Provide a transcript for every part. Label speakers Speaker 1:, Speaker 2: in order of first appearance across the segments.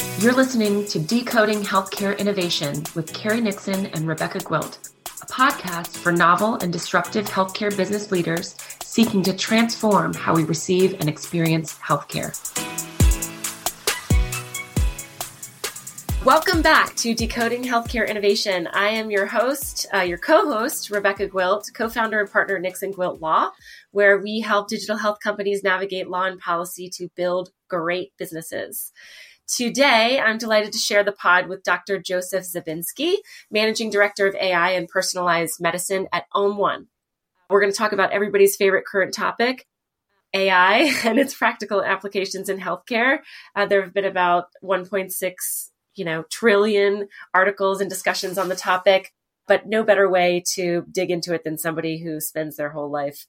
Speaker 1: You're listening to Decoding Healthcare Innovation with Carrie Nixon and Rebecca Gwilt, a podcast for novel and disruptive healthcare business leaders seeking to transform how we receive and experience healthcare. Welcome back to Decoding Healthcare Innovation. I am your host, uh, your co host, Rebecca Gwilt, co founder and partner Nixon Gwilt Law, where we help digital health companies navigate law and policy to build great businesses. Today, I'm delighted to share the pod with Dr. Joseph Zabinski, Managing Director of AI and Personalized Medicine at OM1. We're going to talk about everybody's favorite current topic, AI and its practical applications in healthcare. Uh, there have been about 1.6, you know, trillion articles and discussions on the topic, but no better way to dig into it than somebody who spends their whole life,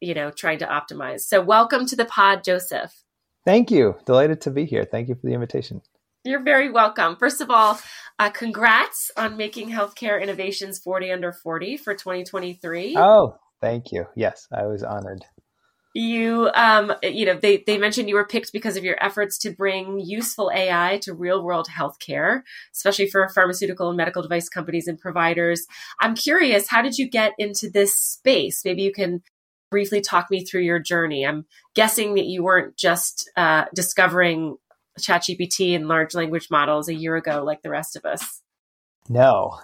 Speaker 1: you know, trying to optimize. So, welcome to the pod, Joseph.
Speaker 2: Thank you. Delighted to be here. Thank you for the invitation.
Speaker 1: You're very welcome. First of all, uh, congrats on making healthcare innovations 40 under 40 for 2023.
Speaker 2: Oh, thank you. Yes, I was honored.
Speaker 1: You, um, you know, they, they mentioned you were picked because of your efforts to bring useful AI to real world healthcare, especially for pharmaceutical and medical device companies and providers. I'm curious, how did you get into this space? Maybe you can briefly talk me through your journey? I'm guessing that you weren't just uh, discovering ChatGPT and large language models a year ago like the rest of us.
Speaker 2: No.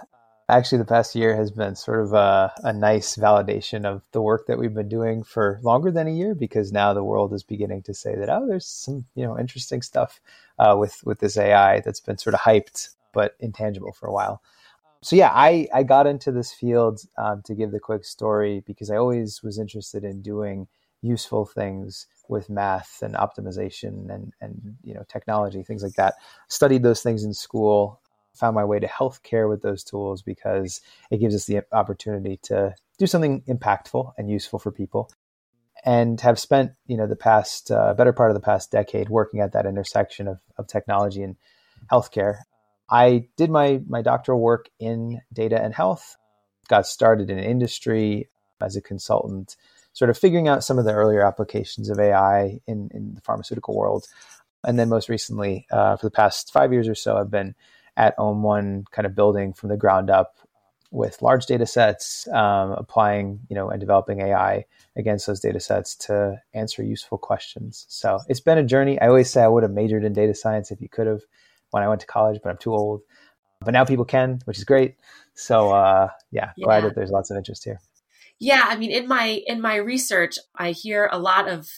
Speaker 2: Actually, the past year has been sort of a, a nice validation of the work that we've been doing for longer than a year because now the world is beginning to say that, oh, there's some you know interesting stuff uh, with, with this AI that's been sort of hyped but intangible for a while so yeah, I, I got into this field um, to give the quick story because I always was interested in doing useful things with math and optimization and, and you know technology, things like that. Studied those things in school, found my way to healthcare with those tools because it gives us the opportunity to do something impactful and useful for people. And have spent you know the past uh, better part of the past decade working at that intersection of, of technology and healthcare. I did my my doctoral work in data and health, got started in industry as a consultant, sort of figuring out some of the earlier applications of AI in, in the pharmaceutical world. And then most recently, uh, for the past five years or so, I've been at OM1 kind of building from the ground up with large data sets, um, applying, you know, and developing AI against those data sets to answer useful questions. So it's been a journey. I always say I would have majored in data science if you could have when I went to college, but I'm too old. But now people can, which is great. So uh, yeah, yeah, glad that there's lots of interest here.
Speaker 1: Yeah, I mean, in my in my research, I hear a lot of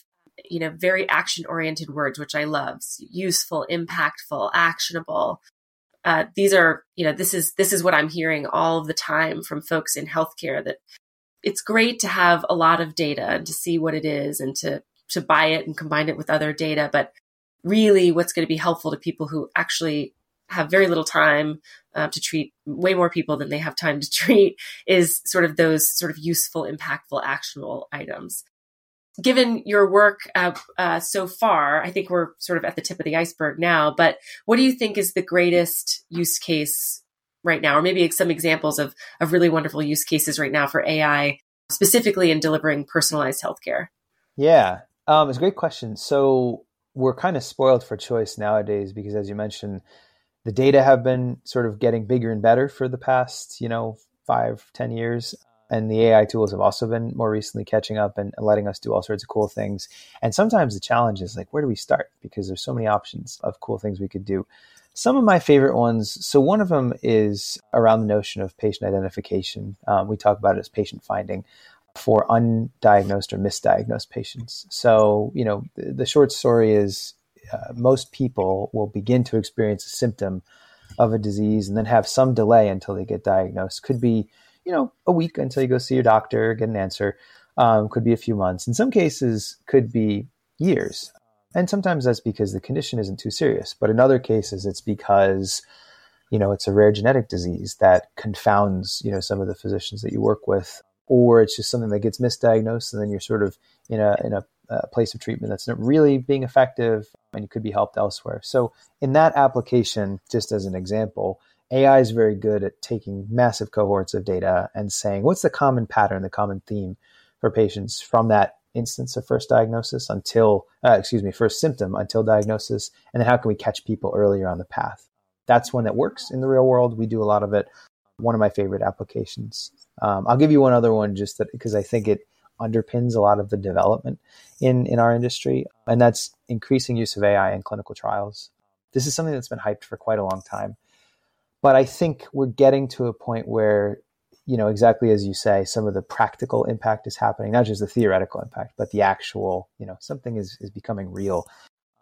Speaker 1: you know very action oriented words, which I love: useful, impactful, actionable. Uh, these are you know this is this is what I'm hearing all the time from folks in healthcare that it's great to have a lot of data and to see what it is and to to buy it and combine it with other data, but really what's going to be helpful to people who actually have very little time uh, to treat way more people than they have time to treat is sort of those sort of useful, impactful, actionable items. Given your work uh, uh, so far, I think we're sort of at the tip of the iceberg now, but what do you think is the greatest use case right now? Or maybe some examples of, of really wonderful use cases right now for AI, specifically in delivering personalized healthcare?
Speaker 2: Yeah, um, it's a great question. So we're kind of spoiled for choice nowadays because, as you mentioned, the data have been sort of getting bigger and better for the past, you know, five, ten years. And the AI tools have also been more recently catching up and letting us do all sorts of cool things. And sometimes the challenge is like, where do we start? Because there's so many options of cool things we could do. Some of my favorite ones. So one of them is around the notion of patient identification. Um, we talk about it as patient finding for undiagnosed or misdiagnosed patients. So, you know, the, the short story is uh, most people will begin to experience a symptom of a disease and then have some delay until they get diagnosed. Could be, you know, a week until you go see your doctor, get an answer. Um, could be a few months. In some cases, could be years. And sometimes that's because the condition isn't too serious. But in other cases, it's because, you know, it's a rare genetic disease that confounds, you know, some of the physicians that you work with or it's just something that gets misdiagnosed and then you're sort of in a in a, a, place of treatment that's not really being effective and you could be helped elsewhere. So in that application, just as an example, AI is very good at taking massive cohorts of data and saying what's the common pattern, the common theme for patients from that instance of first diagnosis until, uh, excuse me, first symptom until diagnosis, and then how can we catch people earlier on the path? That's one that works in the real world. We do a lot of it. One of my favorite applications. Um, I'll give you one other one just that because I think it underpins a lot of the development in in our industry, and that's increasing use of AI in clinical trials. This is something that's been hyped for quite a long time, but I think we're getting to a point where you know, exactly as you say, some of the practical impact is happening, not just the theoretical impact, but the actual, you know, something is, is becoming real.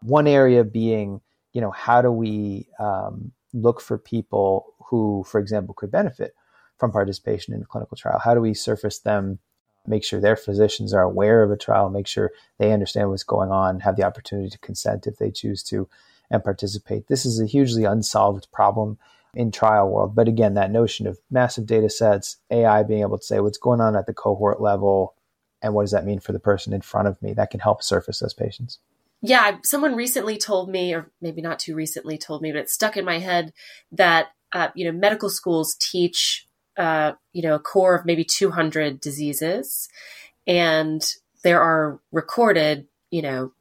Speaker 2: One area being, you know, how do we um, look for people who, for example, could benefit from participation in a clinical trial? How do we surface them, make sure their physicians are aware of a trial, make sure they understand what's going on, have the opportunity to consent if they choose to, and participate? This is a hugely unsolved problem in trial world. But again, that notion of massive data sets, AI being able to say what's going on at the cohort level and what does that mean for the person in front of me, that can help surface those patients.
Speaker 1: Yeah, someone recently told me, or maybe not too recently told me, but it stuck in my head that uh, you know medical schools teach uh, you know a core of maybe 200 diseases, and there are recorded you know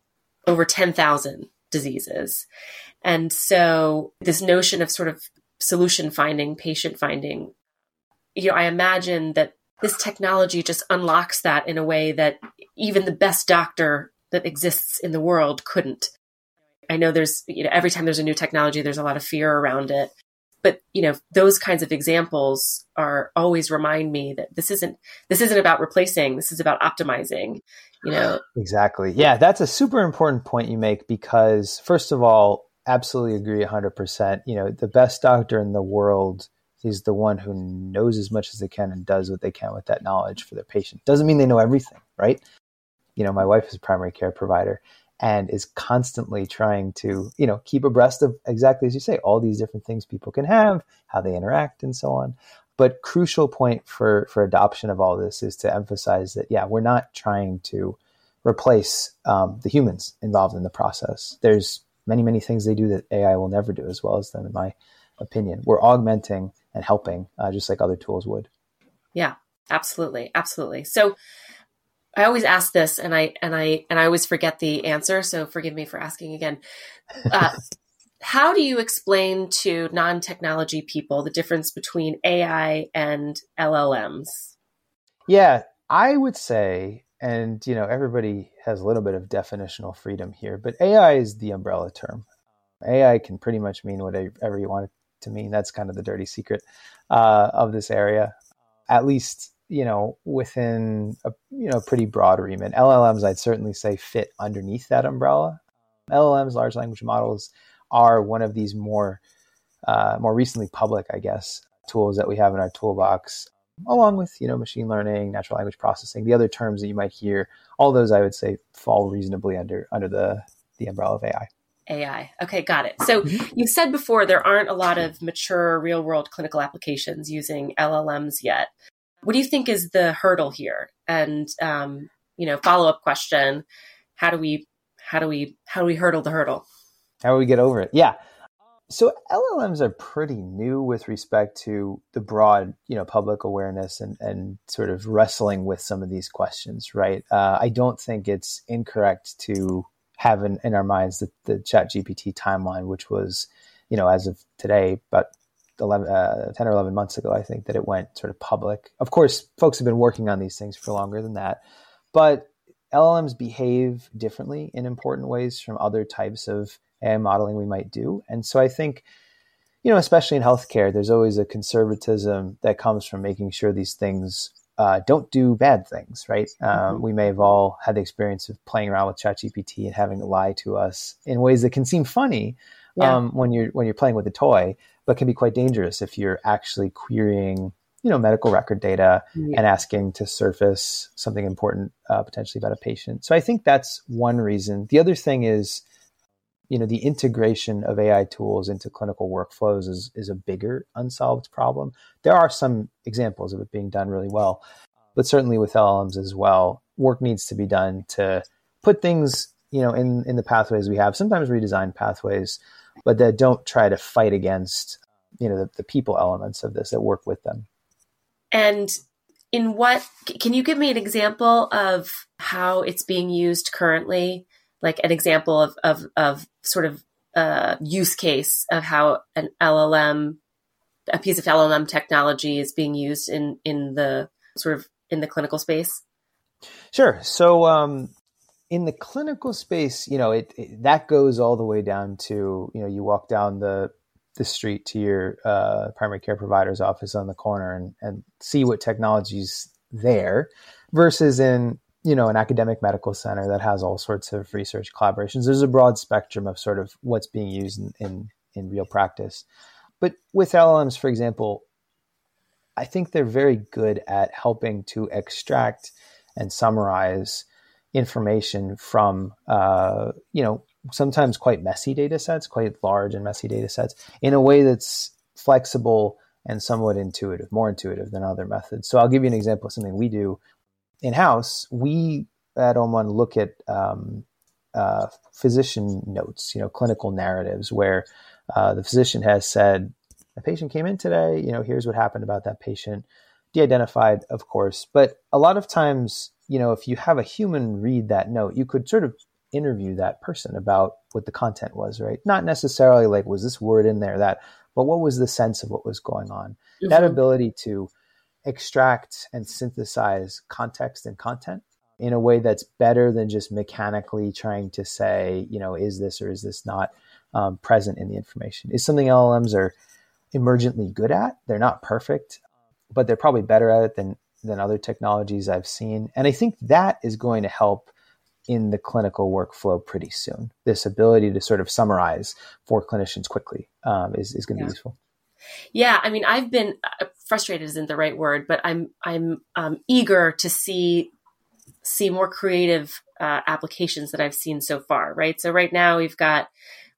Speaker 1: over 10,000 diseases. And so this notion of sort of solution finding, patient finding. You know, I imagine that this technology just unlocks that in a way that even the best doctor that exists in the world couldn't. I know there's, you know, every time there's a new technology, there's a lot of fear around it. But, you know, those kinds of examples are always remind me that this isn't, this isn't about replacing, this is about optimizing, you know.
Speaker 2: Exactly. Yeah, that's a super important point you make because, first of all, absolutely agree 100%. You know, the best doctor in the world is the one who knows as much as they can and does what they can with that knowledge for their patient. Doesn't mean they know everything, right? You know, my wife is a primary care provider and is constantly trying to, you know, keep abreast of exactly as you say, all these different things people can have, how they interact and so on. But crucial point for for adoption of all this is to emphasize that yeah, we're not trying to replace um, the humans involved in the process. There's many, many things they do that AI will never do as well as them, in my opinion. We're augmenting and helping uh, just like other tools would.
Speaker 1: Yeah, absolutely. Absolutely. So I always ask this and I, and I, and I always forget the answer. So forgive me for asking again. Uh, how do you explain to non-technology people the difference between AI and LLMs?
Speaker 2: Yeah, I would say and you know everybody has a little bit of definitional freedom here but ai is the umbrella term ai can pretty much mean whatever you want it to mean that's kind of the dirty secret uh, of this area at least you know within a you know pretty broad remit llms i'd certainly say fit underneath that umbrella llms large language models are one of these more uh, more recently public i guess tools that we have in our toolbox along with you know machine learning, natural language processing, the other terms that you might hear. All those I would say fall reasonably under under the the umbrella of AI.
Speaker 1: AI. Okay, got it. So mm-hmm. you said before there aren't a lot of mature real world clinical applications using LLMs yet. What do you think is the hurdle here? And um, you know, follow up question: How do we how do we how do we hurdle the hurdle?
Speaker 2: How do we get over it? Yeah. So LLMs are pretty new with respect to the broad, you know, public awareness and, and sort of wrestling with some of these questions, right? Uh, I don't think it's incorrect to have in, in our minds the, the Chat GPT timeline, which was, you know, as of today, but 11, uh, 10 or 11 months ago, I think that it went sort of public. Of course, folks have been working on these things for longer than that, but LLMs behave differently in important ways from other types of AI modeling we might do. And so I think, you know, especially in healthcare, there's always a conservatism that comes from making sure these things uh, don't do bad things, right? Um, mm-hmm. we may have all had the experience of playing around with ChatGPT and having it lie to us in ways that can seem funny yeah. um, when you're when you're playing with a toy, but can be quite dangerous if you're actually querying, you know, medical record data yeah. and asking to surface something important uh, potentially about a patient. So I think that's one reason. The other thing is you know the integration of AI tools into clinical workflows is is a bigger unsolved problem. There are some examples of it being done really well, but certainly with LLMs as well, work needs to be done to put things you know in in the pathways we have. Sometimes redesign pathways, but that don't try to fight against you know the, the people elements of this that work with them.
Speaker 1: And in what can you give me an example of how it's being used currently? Like an example of of, of sort of a use case of how an LLM, a piece of LLM technology is being used in in the sort of in the clinical space.
Speaker 2: Sure. So um, in the clinical space, you know, it, it, that goes all the way down to you know you walk down the the street to your uh, primary care provider's office on the corner and, and see what technologies there versus in you know an academic medical center that has all sorts of research collaborations. There's a broad spectrum of sort of what's being used in, in, in real practice. But with llms for example i think they're very good at helping to extract and summarize information from uh, you know sometimes quite messy data sets, quite large and messy data sets, in a way that's flexible and somewhat intuitive, more intuitive than other methods. So I'll give you an example of something we do in house. We at Om1 look at um, uh, physician notes, you know, clinical narratives where uh, the physician has said, a patient came in today, you know, here's what happened about that patient. De identified, of course, but a lot of times, you know, if you have a human read that note, you could sort of interview that person about what the content was, right? Not necessarily like, was this word in there, that, but what was the sense of what was going on? Mm-hmm. That ability to extract and synthesize context and content in a way that's better than just mechanically trying to say, you know, is this or is this not um, present in the information is something LLMs are emergently good at. They're not perfect, but they're probably better at it than than other technologies I've seen. And I think that is going to help in the clinical workflow pretty soon. This ability to sort of summarize for clinicians quickly um, is, is going to yeah. be useful.
Speaker 1: Yeah, I mean, I've been uh, frustrated isn't the right word, but I'm I'm um, eager to see see more creative uh, applications that I've seen so far. Right. So right now we've got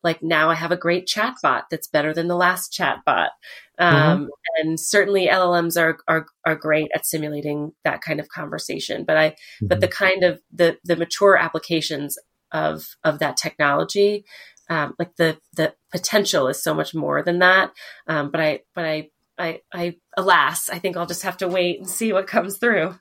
Speaker 1: like now I have a great chatbot that's better than the last chatbot. Um, mm-hmm. And certainly LLMs are, are, are great at simulating that kind of conversation. But I, mm-hmm. but the kind of the, the mature applications of, of that technology, um, like the, the potential is so much more than that. Um, but I, but I, I, I, alas, I think I'll just have to wait and see what comes through.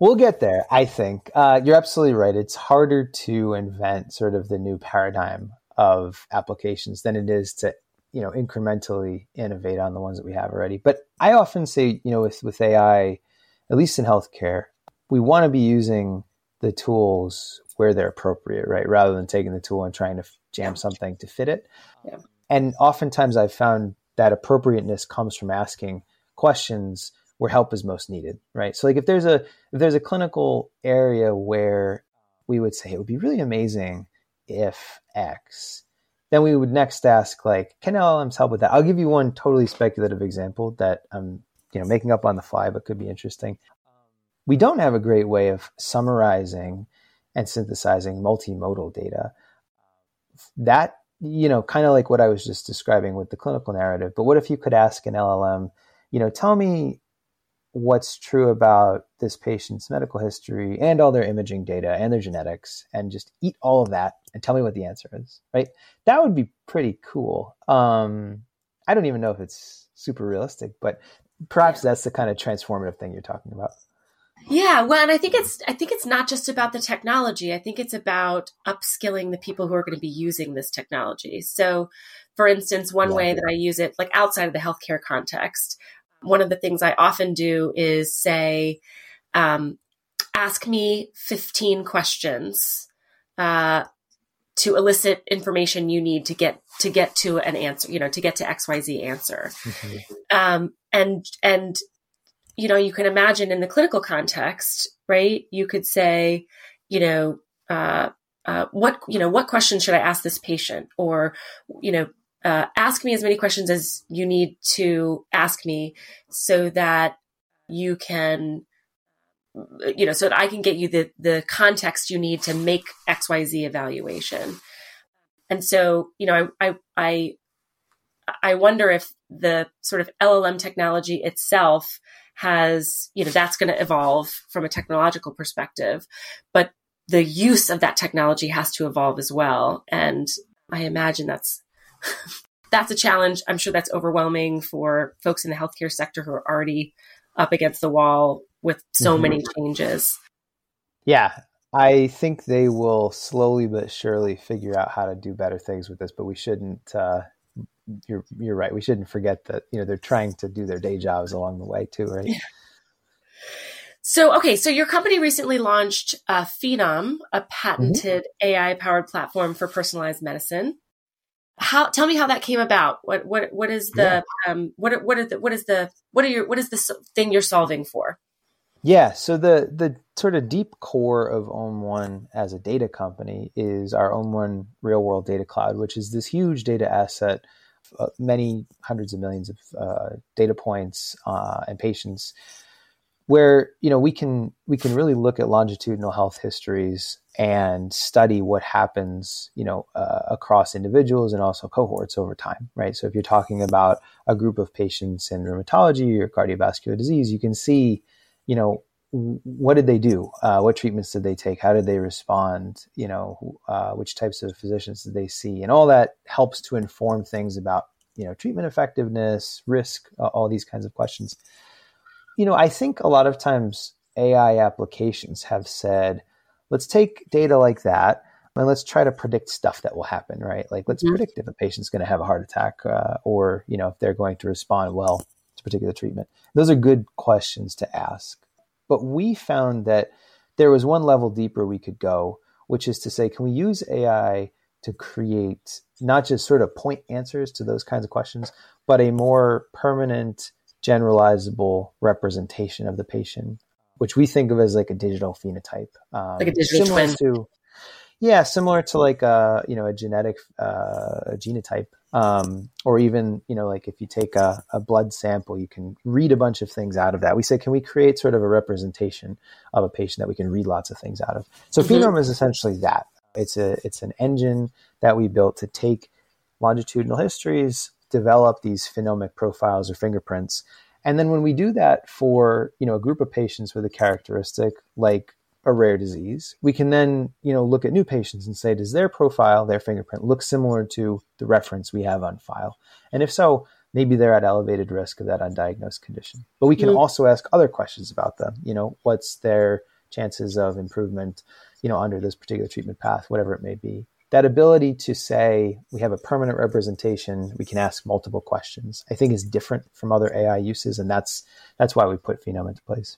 Speaker 2: We'll get there, I think. Uh, you're absolutely right. It's harder to invent sort of the new paradigm of applications than it is to you know incrementally innovate on the ones that we have already. But i often say you know with with ai at least in healthcare we want to be using the tools where they're appropriate right? Rather than taking the tool and trying to jam something to fit it. Yeah. and oftentimes i've found that appropriateness comes from asking questions where help is most needed right? So like if there's a if there's a clinical area where we would say it would be really amazing if X, then we would next ask like, can LLMs help with that? I'll give you one totally speculative example that I'm you know making up on the fly, but could be interesting. We don't have a great way of summarizing and synthesizing multimodal data. That you know, kind of like what I was just describing with the clinical narrative. But what if you could ask an LLM, you know, tell me what's true about this patient's medical history and all their imaging data and their genetics and just eat all of that and tell me what the answer is right? That would be pretty cool. Um, i don't even know if it's super realistic but perhaps that's the kind of transformative thing you're talking about.
Speaker 1: Yeah well and i think it's i think it's not just about the technology. I think it's about upskilling the people who are going to be using this technology. So for instance one yeah. way that i use it like outside of the healthcare context one of the things I often do is say, um, ask me 15 questions uh, to elicit information you need to get to get to an answer, you know, to get to XYZ answer. Mm-hmm. Um, and and you know, you can imagine in the clinical context, right? You could say, you know, uh, uh, what you know, what question should I ask this patient, or you know, uh, ask me as many questions as you need to ask me so that you can you know so that i can get you the the context you need to make xyz evaluation. And so you know i i i wonder if the sort of llm technology itself has you know that's going to evolve from a technological perspective but the use of that technology has to evolve as well. And i imagine that's that's a challenge. I'm sure that's overwhelming for folks in the healthcare sector who are already up against the wall with so mm-hmm. many changes.
Speaker 2: Yeah, I think they will slowly but surely figure out how to do better things with this, but we shouldn't. Uh, you're you're right. We shouldn't forget that you know they're trying to do their day jobs along the way too, right? Yeah.
Speaker 1: So okay, so your company recently launched uh, Phenom, a patented mm-hmm. AI powered platform for personalized medicine. How tell me how that came about? What what what is the yeah. um what what are the what is the what are your what is the thing you're solving for?
Speaker 2: Yeah, so the the sort of deep core of OM1 as a data company is our OM1 Real World Data Cloud, which is this huge data asset, uh, many hundreds of millions of uh, data points uh, and patients, where you know we can we can really look at longitudinal health histories and study what happens, you know, uh, across individuals and also cohorts over time, right? So if you're talking about a group of patients in rheumatology or cardiovascular disease, you can see you know, what did they do? Uh, what treatments did they take? How did they respond? You know, uh, which types of physicians did they see? And all that helps to inform things about, you know, treatment effectiveness, risk, all these kinds of questions. You know, I think a lot of times AI applications have said, let's take data like that and let's try to predict stuff that will happen, right? Like, let's mm-hmm. predict if a patient's going to have a heart attack uh, or, you know, if they're going to respond well to particular treatment? Those are good questions to ask. But we found that there was one level deeper we could go, which is to say, can we use AI to create not just sort of point answers to those kinds of questions, but a more permanent, generalizable representation of the patient, which we think of as like a digital phenotype,
Speaker 1: um, like a digital twin. To,
Speaker 2: yeah, similar to like a you know a genetic uh, a genotype, um, or even you know like if you take a, a, blood sample, you can read a bunch of things out of that. We say, can we create sort of a representation of a patient that we can read lots of things out of? So mm-hmm. Phenom is essentially that. It's a it's an engine that we built to take longitudinal histories, develop these phenomic profiles or fingerprints, and then when we do that for you know a group of patients with a characteristic like a rare disease, we can then, you know, look at new patients and say, does their profile, their fingerprint look similar to the reference we have on file? And if so, maybe they're at elevated risk of that undiagnosed condition. But we can mm-hmm. also ask other questions about them. You know, what's their chances of improvement, you know, under this particular treatment path, whatever it may be. That ability to say we have a permanent representation, we can ask multiple questions, I think is different from other AI uses, and that's that's why we put Phenom into place.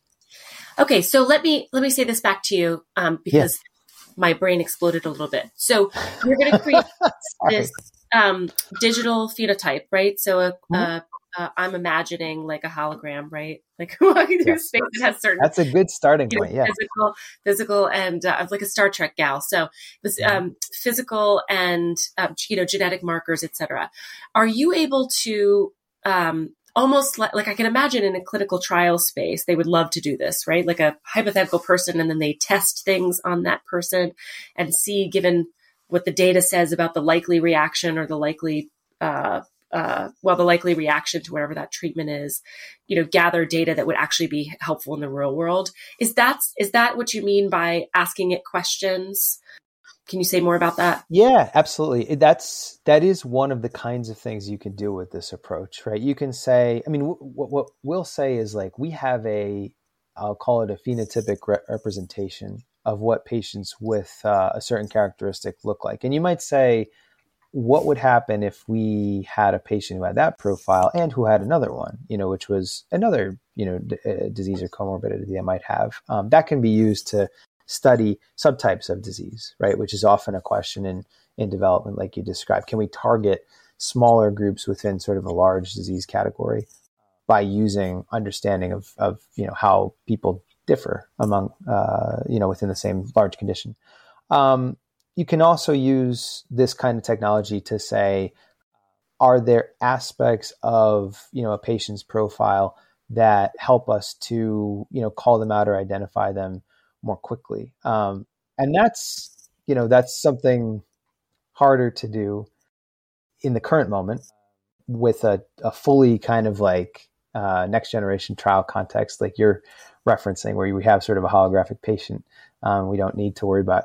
Speaker 1: Okay, so let me let me say this back to you um, because yeah. my brain exploded a little bit. So you're going to create this um, digital phenotype, right? So a, mm-hmm. a, a, I'm imagining like a hologram, right? Like walking through space that has certain.
Speaker 2: That's a good starting point. Know, yeah,
Speaker 1: physical, physical, and uh, like a Star Trek gal. So this mm-hmm. um, physical and uh, you know genetic markers, etc. Are you able to um, almost like, like I can imagine in a clinical trial space, they would love to do this, right? Like a hypothetical person, and then they test things on that person and see, given what the data says about the likely reaction or the likely, uh, uh, well, the likely reaction to whatever that treatment is, you know, gather data that would actually be helpful in the real world. Is that is that what you mean by asking it questions? Can you say more about that?
Speaker 2: Yeah, absolutely. That's that is one of the kinds of things you can do with this approach, right? You can say, I mean, w- what we'll say is like we have a, I'll call it a phenotypic re- representation of what patients with uh, a certain characteristic look like, and you might say, what would happen if we had a patient who had that profile and who had another one, you know, which was another, you know, d- uh, disease or comorbidity they might have. Um, that can be used to study subtypes of disease, right? Which is often a question in, in development, like you described. Can we target smaller groups within sort of a large disease category by using understanding of, of you know, how people differ among, uh, you know, within the same large condition? Um, you can also use this kind of technology to say, are there aspects of, you know, a patient's profile that help us to, you know, call them out or identify them more quickly. Um, and that's, you know, that's something harder to do in the current moment with a, a fully kind of like uh, next generation trial context, like you're referencing, where we have sort of a holographic patient. Um, we don't need to worry about,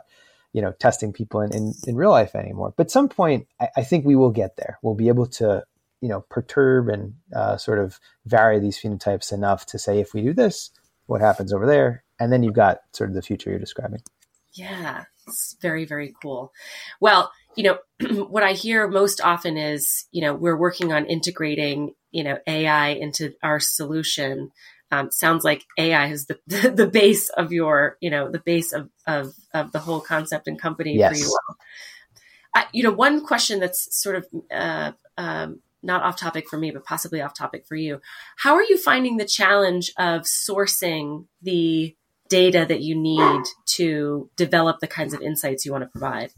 Speaker 2: you know, testing people in, in, in real life anymore. But some point, I, I, think we will get there. We'll be able to, you know, perturb and uh, sort of vary these phenotypes enough to say, if we do this, what happens over there, and then you've got sort of the future you're describing.
Speaker 1: Yeah, it's very very cool. Well, you know, what I hear most often is, you know, we're working on integrating, you know, AI into our solution. Um, sounds like AI is the, the base of your, you know, the base of, of, of the whole concept and company yes. for you all. I, you know, one question that's sort of uh, um, not off topic for me, but possibly off topic for you. How are you finding the challenge of sourcing the data that you need to develop the kinds of insights you want to provide?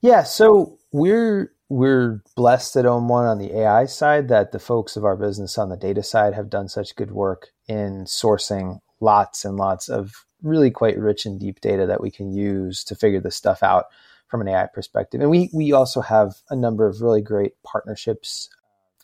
Speaker 2: Yeah, so we're we're blessed at OM1 on the AI side that the folks of our business on the data side have done such good work in sourcing lots and lots of really quite rich and deep data that we can use to figure this stuff out from an AI perspective. And we we also have a number of really great partnerships uh,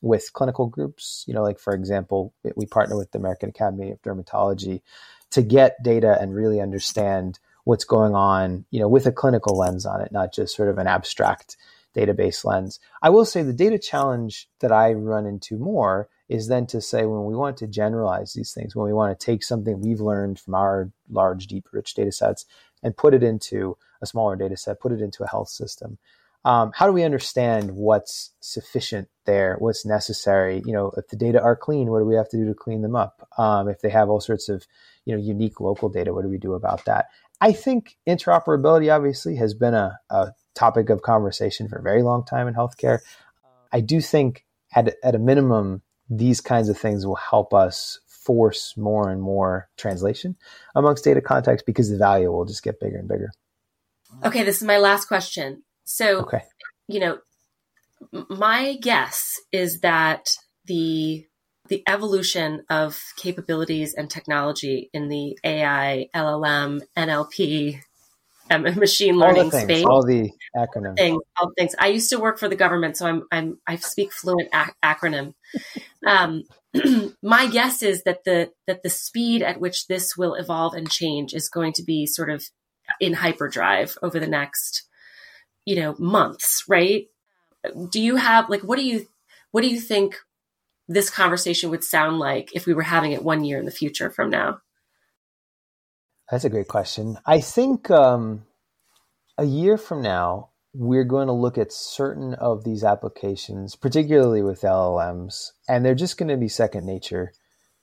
Speaker 2: with clinical groups. You know, like for example, we partner with the American Academy of Dermatology to get data and really understand what's going on, you know, with a clinical lens on it, not just sort of an abstract database lens. I will say the data challenge that I run into more is then to say when we want to generalize these things, when we want to take something we've learned from our large, deep, rich data sets and put it into a smaller data set, put it into a health system. Um, how do we understand what's sufficient there, what's necessary? You know, if the data are clean, what do we have to do to clean them up? Um, if they have all sorts of, you know, unique local data, what do we do about that? I think interoperability obviously has been a, a topic of conversation for a very long time in healthcare. I do think at, at a minimum, these kinds of things will help us force more and more translation amongst data contexts because the value will just get bigger and bigger.
Speaker 1: Okay, this is my last question. So, okay. you know, my guess is that the the evolution of capabilities and technology in the AI, LLM, NLP, um, machine learning
Speaker 2: all things,
Speaker 1: space.
Speaker 2: All the acronyms.
Speaker 1: Things, all things. I used to work for the government, so I'm, I'm I speak fluent ac- acronym. Um, my guess is that the that the speed at which this will evolve and change is going to be sort of in hyperdrive over the next, you know, months. Right? Do you have like what do you what do you think this conversation would sound like if we were having it one year in the future from now?
Speaker 2: That's a great question. I think um, a year from now, we're going to look at certain of these applications, particularly with LLMs, and they're just going to be second nature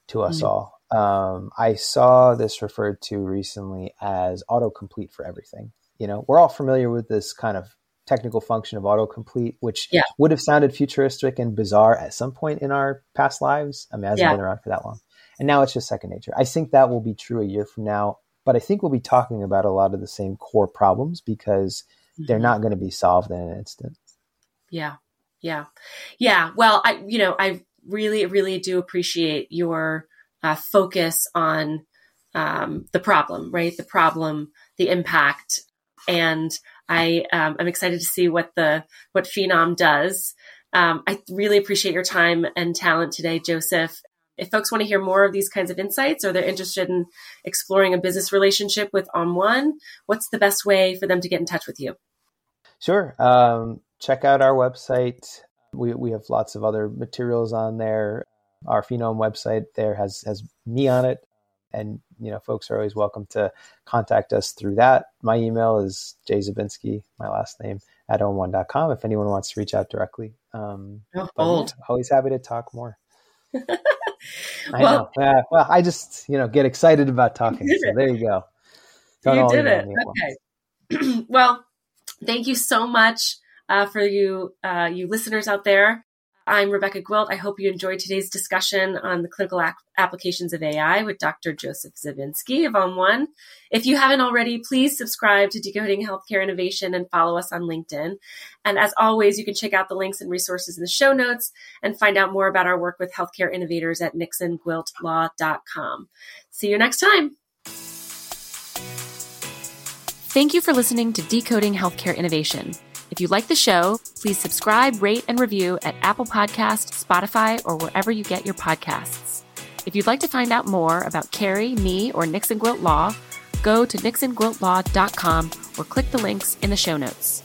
Speaker 2: to us mm-hmm. all. Um, I saw this referred to recently as autocomplete for everything. You know, we're all familiar with this kind of technical function of autocomplete, which yeah. would have sounded futuristic and bizarre at some point in our past lives. I mean, it hasn't yeah. been around for that long. And now it's just second nature. I think that will be true a year from now, but I think we'll be talking about a lot of the same core problems because mm-hmm. they're not going to be solved in an instant.
Speaker 1: Yeah. Yeah. Yeah. Well, I, you know, I really, really do appreciate your uh, focus on um, the problem, right? The problem, the impact, and I um, I'm excited to see what the what Phenom does. Um, I really appreciate your time and talent today, Joseph. If folks want to hear more of these kinds of insights or they're interested in exploring a business relationship with OM1, what's the best way for them to get in touch with you?
Speaker 2: Sure. Um, check out our website. We, we have lots of other materials on there. Our Phenom website there has, has me on it and you know folks are always welcome to contact us through that my email is jzabinski my last name at om1.com if anyone wants to reach out directly um
Speaker 1: old.
Speaker 2: Always happy to talk more I well, know. Uh, well, I just you know get excited about talking. So there you go.
Speaker 1: Don't you did it. Okay. well, thank you so much uh, for you uh, you listeners out there. I'm Rebecca Gwilt. I hope you enjoyed today's discussion on the clinical applications of AI with Dr. Joseph Zabinski of OM1. If you haven't already, please subscribe to Decoding Healthcare Innovation and follow us on LinkedIn. And as always, you can check out the links and resources in the show notes and find out more about our work with healthcare innovators at nixongwiltlaw.com. See you next time. Thank you for listening to Decoding Healthcare Innovation. If you like the show, please subscribe, rate, and review at Apple Podcasts, Spotify, or wherever you get your podcasts. If you'd like to find out more about Carrie, me, or Nixon Gwilt Law, go to nixongwiltlaw.com or click the links in the show notes.